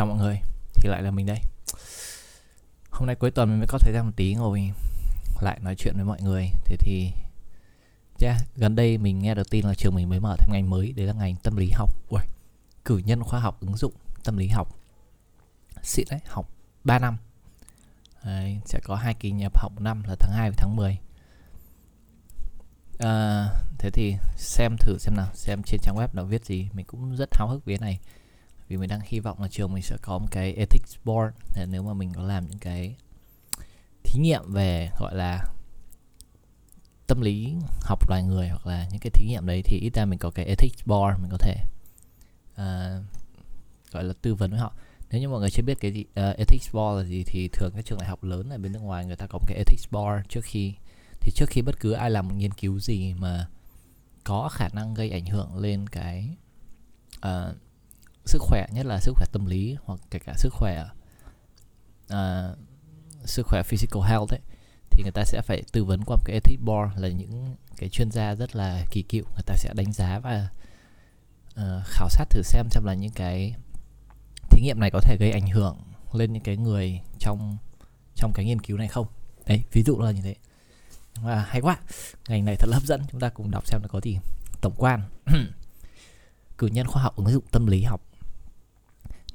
chào mọi người Thì lại là mình đây. Hôm nay cuối tuần mình mới có thời gian một tí ngồi Lại nói chuyện với mọi người. Thế thì yeah, Gần đây mình nghe được tin là trường mình mới mở thêm ngành mới Đấy là ngành tâm lý học. Ui, Cử nhân khoa học ứng dụng tâm lý học. Xịn đấy, học 3 năm. Đấy, Sẽ có hai kỳ nhập học năm là tháng 2 và tháng 10 à, ờ, Thế thì xem thử xem nào Xem trên trang web nó viết gì Mình cũng rất háo hức với cái này vì mình đang hy vọng là trường mình sẽ có một cái ethics board để nếu mà mình có làm những cái thí nghiệm về gọi là tâm lý học loài người hoặc là những cái thí nghiệm đấy thì ít ra mình có cái ethics board mình có thể uh, gọi là tư vấn với họ. Nếu như mọi người chưa biết cái gì uh, ethics board là gì thì thường các trường đại học lớn ở bên nước ngoài người ta có một cái ethics board trước khi thì trước khi bất cứ ai làm một nghiên cứu gì mà có khả năng gây ảnh hưởng lên cái uh, sức khỏe nhất là sức khỏe tâm lý hoặc kể cả sức khỏe uh, sức khỏe physical health ấy thì người ta sẽ phải tư vấn qua một cái ethics board là những cái chuyên gia rất là kỳ cựu. Người ta sẽ đánh giá và uh, khảo sát thử xem xem là những cái thí nghiệm này có thể gây ảnh hưởng lên những cái người trong trong cái nghiên cứu này không? Đấy ví dụ là như thế. Và hay quá ngành này thật là hấp dẫn. Chúng ta cùng đọc xem nó có gì. Tổng quan. Cử nhân khoa học ứng dụng tâm lý học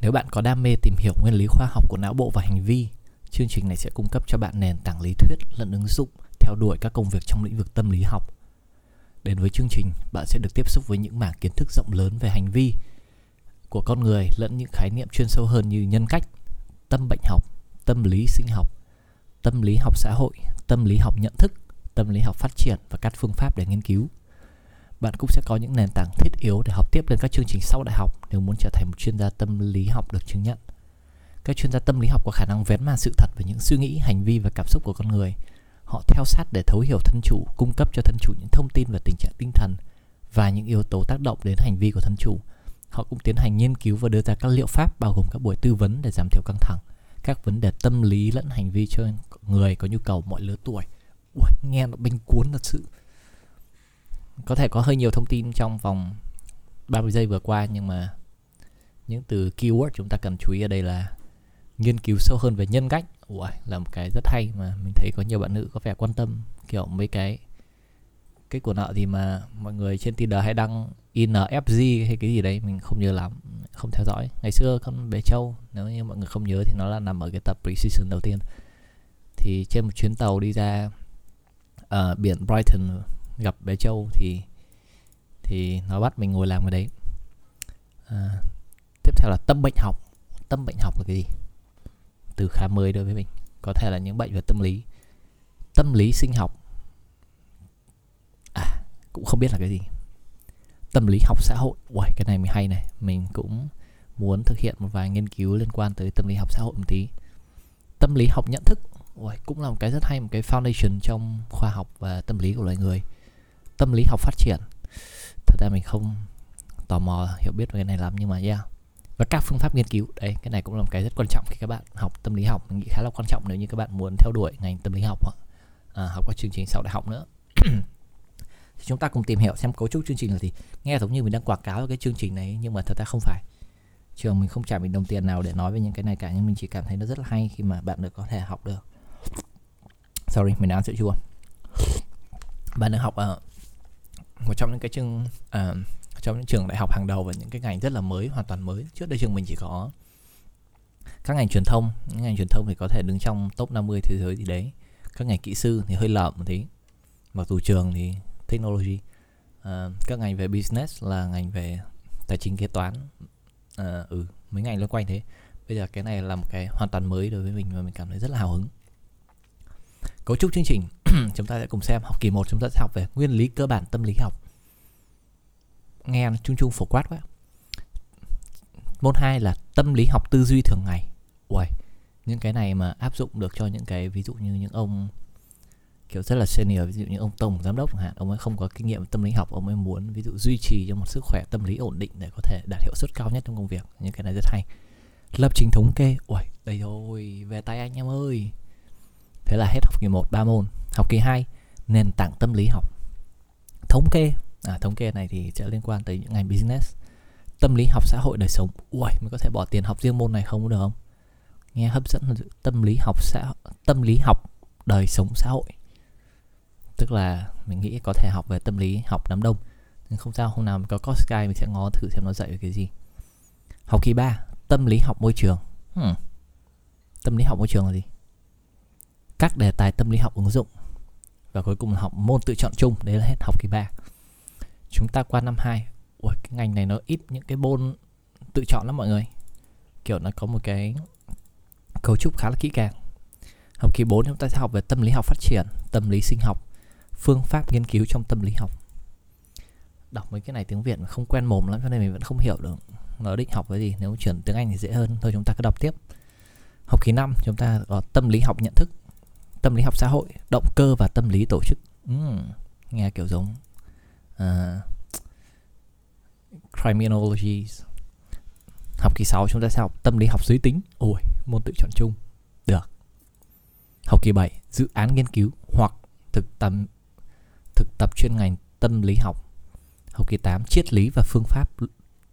nếu bạn có đam mê tìm hiểu nguyên lý khoa học của não bộ và hành vi, chương trình này sẽ cung cấp cho bạn nền tảng lý thuyết lẫn ứng dụng theo đuổi các công việc trong lĩnh vực tâm lý học. Đến với chương trình, bạn sẽ được tiếp xúc với những mảng kiến thức rộng lớn về hành vi của con người lẫn những khái niệm chuyên sâu hơn như nhân cách, tâm bệnh học, tâm lý sinh học, tâm lý học xã hội, tâm lý học nhận thức, tâm lý học phát triển và các phương pháp để nghiên cứu bạn cũng sẽ có những nền tảng thiết yếu để học tiếp lên các chương trình sau đại học nếu muốn trở thành một chuyên gia tâm lý học được chứng nhận. Các chuyên gia tâm lý học có khả năng vén màn sự thật về những suy nghĩ, hành vi và cảm xúc của con người. Họ theo sát để thấu hiểu thân chủ, cung cấp cho thân chủ những thông tin về tình trạng tinh thần và những yếu tố tác động đến hành vi của thân chủ. Họ cũng tiến hành nghiên cứu và đưa ra các liệu pháp bao gồm các buổi tư vấn để giảm thiểu căng thẳng, các vấn đề tâm lý lẫn hành vi cho người có nhu cầu mọi lứa tuổi. Ui, nghe nó bênh cuốn thật sự có thể có hơi nhiều thông tin trong vòng 30 giây vừa qua nhưng mà những từ keyword chúng ta cần chú ý ở đây là nghiên cứu sâu hơn về nhân cách. Ủa, là một cái rất hay mà mình thấy có nhiều bạn nữ có vẻ quan tâm kiểu mấy cái cái của nợ gì mà mọi người trên Tinder hay đăng infg hay cái gì đấy mình không nhớ lắm không theo dõi. Ngày xưa con bé Châu nếu như mọi người không nhớ thì nó là nằm ở cái tập pre-season đầu tiên. Thì trên một chuyến tàu đi ra uh, biển Brighton gặp bé Châu thì thì nó bắt mình ngồi làm ở đấy. À, tiếp theo là tâm bệnh học. Tâm bệnh học là cái gì? Từ khá mới đối với mình. Có thể là những bệnh về tâm lý. Tâm lý sinh học. À cũng không biết là cái gì. Tâm lý học xã hội. Uầy, cái này mình hay này. Mình cũng muốn thực hiện một vài nghiên cứu liên quan tới tâm lý học xã hội một tí. Tâm lý học nhận thức. Uầy, cũng là một cái rất hay một cái foundation trong khoa học và tâm lý của loài người tâm lý học phát triển. Thật ra mình không tò mò hiểu biết về cái này lắm nhưng mà yeah. Và các phương pháp nghiên cứu đấy cái này cũng là một cái rất quan trọng khi các bạn học tâm lý học. Mình nghĩ khá là quan trọng nếu như các bạn muốn theo đuổi ngành tâm lý học hoặc à, học các chương trình sau đại học nữa. Thì chúng ta cùng tìm hiểu xem cấu trúc chương trình là gì. Nghe giống như mình đang quảng cáo cái chương trình này nhưng mà thật ra không phải. Trường mình không trả mình đồng tiền nào để nói về những cái này cả nhưng mình chỉ cảm thấy nó rất là hay khi mà bạn được có thể học được. Sorry mình đã ăn sữa chua. Bạn được học ở một trong những cái chương à, trong những trường đại học hàng đầu và những cái ngành rất là mới hoàn toàn mới. Trước đây trường mình chỉ có các ngành truyền thông. Những ngành truyền thông thì có thể đứng trong top 50 thế giới gì đấy. Các ngành kỹ sư thì hơi lợm một tí. Mặc dù trường thì technology. À, các ngành về business là ngành về tài chính kế toán. À, ừ mấy ngành loanh quanh thế. Bây giờ cái này là một cái hoàn toàn mới đối với mình và mình cảm thấy rất là hào hứng. Cấu trúc chương trình. chúng ta sẽ cùng xem học kỳ 1 chúng ta sẽ học về nguyên lý cơ bản tâm lý học. Nghe nó chung chung phổ quát quá. Môn 2 là tâm lý học tư duy thường ngày. Uầy, những cái này mà áp dụng được cho những cái ví dụ như những ông kiểu rất là senior ví dụ như ông tổng giám đốc chẳng hạn ông ấy không có kinh nghiệm tâm lý học ông ấy muốn ví dụ duy trì cho một sức khỏe tâm lý ổn định để có thể đạt hiệu suất cao nhất trong công việc. Những cái này rất hay. Lập trình thống kê. Ui đây rồi về tay anh em ơi. Thế là hết học kỳ 1 ba môn học kỳ 2 nền tảng tâm lý học. Thống kê à, thống kê này thì sẽ liên quan tới những ngành business. Tâm lý học xã hội đời sống. Ui mình có thể bỏ tiền học riêng môn này không được không? Nghe hấp dẫn tâm lý học xã tâm lý học đời sống xã hội. Tức là mình nghĩ có thể học về tâm lý học đám đông. Nhưng không sao hôm nào có có sky mình sẽ ngó thử xem nó dạy về cái gì. Học kỳ 3 tâm lý học môi trường. Hmm. tâm lý học môi trường là gì? Các đề tài tâm lý học ứng dụng và cuối cùng là học môn tự chọn chung đấy là hết học kỳ 3 chúng ta qua năm 2 Ui, cái ngành này nó ít những cái môn tự chọn lắm mọi người. Kiểu nó có một cái cấu trúc khá là kỹ càng. Học kỳ 4 chúng ta sẽ học về tâm lý học phát triển tâm lý sinh học phương pháp nghiên cứu trong tâm lý học. Đọc mấy cái này tiếng Việt không quen mồm lắm cho nên mình vẫn không hiểu được nó định học cái gì. Nếu chuyển tiếng Anh thì dễ hơn. Thôi chúng ta cứ đọc tiếp. Học kỳ 5 chúng ta có tâm lý học nhận thức tâm lý học xã hội động cơ và tâm lý tổ chức. Uhm, nghe kiểu giống ờ, uh, criminology học kỳ 6 chúng ta sẽ học tâm lý học giới tính. Ôi môn tự chọn chung. Được. Học kỳ 7 dự án nghiên cứu hoặc thực tập thực tập chuyên ngành tâm lý học. Học kỳ 8 triết lý và phương pháp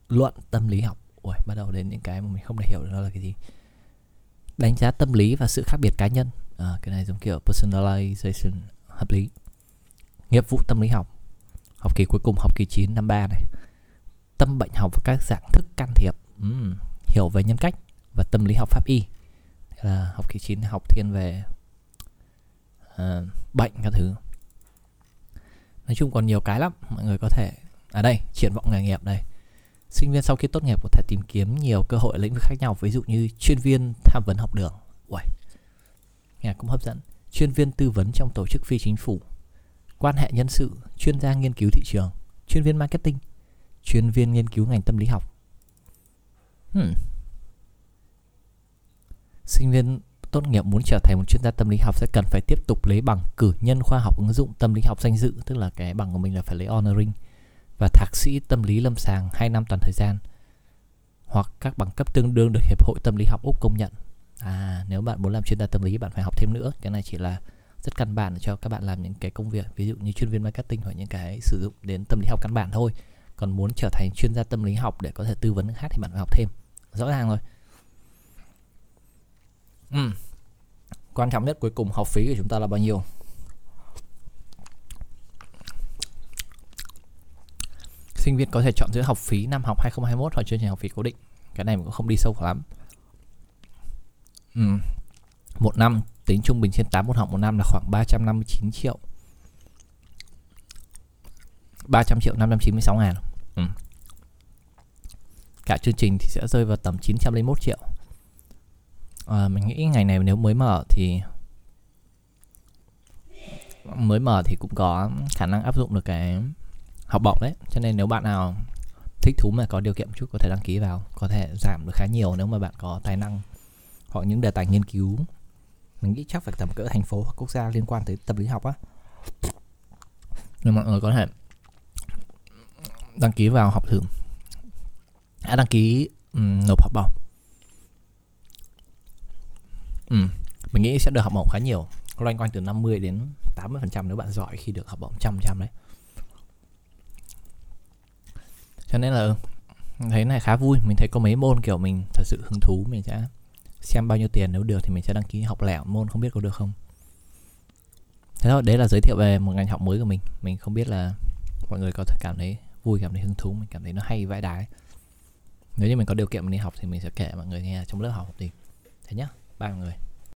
luận tâm lý học. Ôi bắt đầu đến những cái mà mình không thể hiểu được nó là cái gì đánh giá tâm lý và sự khác biệt cá nhân. À, cái này giống kiểu personalization hợp lý. Nghiệp vụ tâm lý học. Học kỳ cuối cùng học kỳ 9 năm 3 này. Tâm bệnh học và các dạng thức can thiệp. Uhm, hiểu về nhân cách và tâm lý học pháp y. Là học kỳ 9 học thiên về uh, bệnh các thứ. Nói chung còn nhiều cái lắm mọi người có thể ở à đây triển vọng nghề nghiệp đây sinh viên sau khi tốt nghiệp có thể tìm kiếm nhiều cơ hội ở lĩnh vực khác nhau ví dụ như chuyên viên tham vấn học đường. Uầy, nghe cũng hấp dẫn. Chuyên viên tư vấn trong tổ chức phi chính phủ. Quan hệ nhân sự chuyên gia nghiên cứu thị trường chuyên viên marketing chuyên viên nghiên cứu ngành tâm lý học. Hmm. sinh viên tốt nghiệp muốn trở thành một chuyên gia tâm lý học sẽ cần phải tiếp tục lấy bằng cử nhân khoa học ứng dụng tâm lý học danh dự tức là cái bằng của mình là phải lấy honoring và thạc sĩ tâm lý lâm sàng 2 năm toàn thời gian hoặc các bằng cấp tương đương được Hiệp hội Tâm lý học Úc công nhận. À, nếu bạn muốn làm chuyên gia tâm lý bạn phải học thêm nữa. Cái này chỉ là rất căn bản cho các bạn làm những cái công việc ví dụ như chuyên viên marketing hoặc những cái sử dụng đến tâm lý học căn bản thôi. Còn muốn trở thành chuyên gia tâm lý học để có thể tư vấn khác thì bạn phải học thêm. Rõ ràng rồi. Ừ. Quan trọng nhất cuối cùng học phí của chúng ta là bao nhiêu? Sinh viên có thể chọn giữa học phí năm học 2021 hoặc chương trình học phí cố định. Cái này mình cũng không đi sâu lắm. Ừ. một năm tính trung bình trên 8 môn học một năm là khoảng 359 triệu. 300 triệu 596 ngàn. Ừ. cả chương trình thì sẽ rơi vào tầm 901 triệu. À, mình nghĩ ngày này nếu mới mở thì mới mở thì cũng có khả năng áp dụng được cái học bổng đấy. Cho nên nếu bạn nào thích thú mà có điều kiện một chút có thể đăng ký vào có thể giảm được khá nhiều nếu mà bạn có tài năng hoặc những đề tài nghiên cứu. Mình nghĩ chắc phải tầm cỡ thành phố hoặc quốc gia liên quan tới tâm lý học á. Nên mọi người có thể đăng ký vào học thử đã đăng ký um, nộp học bổng. Ừ. mình nghĩ sẽ được học bổng khá nhiều loanh quanh từ 50 đến 80 phần trăm nếu bạn giỏi khi được học bổng trăm trăm đấy cho nên là thấy này khá vui. Mình thấy có mấy môn kiểu mình thật sự hứng thú, mình sẽ xem bao nhiêu tiền. Nếu được thì mình sẽ đăng ký học lẻ môn, không biết có được không? Thế thôi, đấy là giới thiệu về một ngành học mới của mình. Mình không biết là mọi người có thể cảm thấy vui, cảm thấy hứng thú, mình cảm thấy nó hay, vãi đái nếu như mình có điều kiện mình đi học thì mình sẽ kể mọi người nghe trong lớp học thì thế nhá ba mọi người.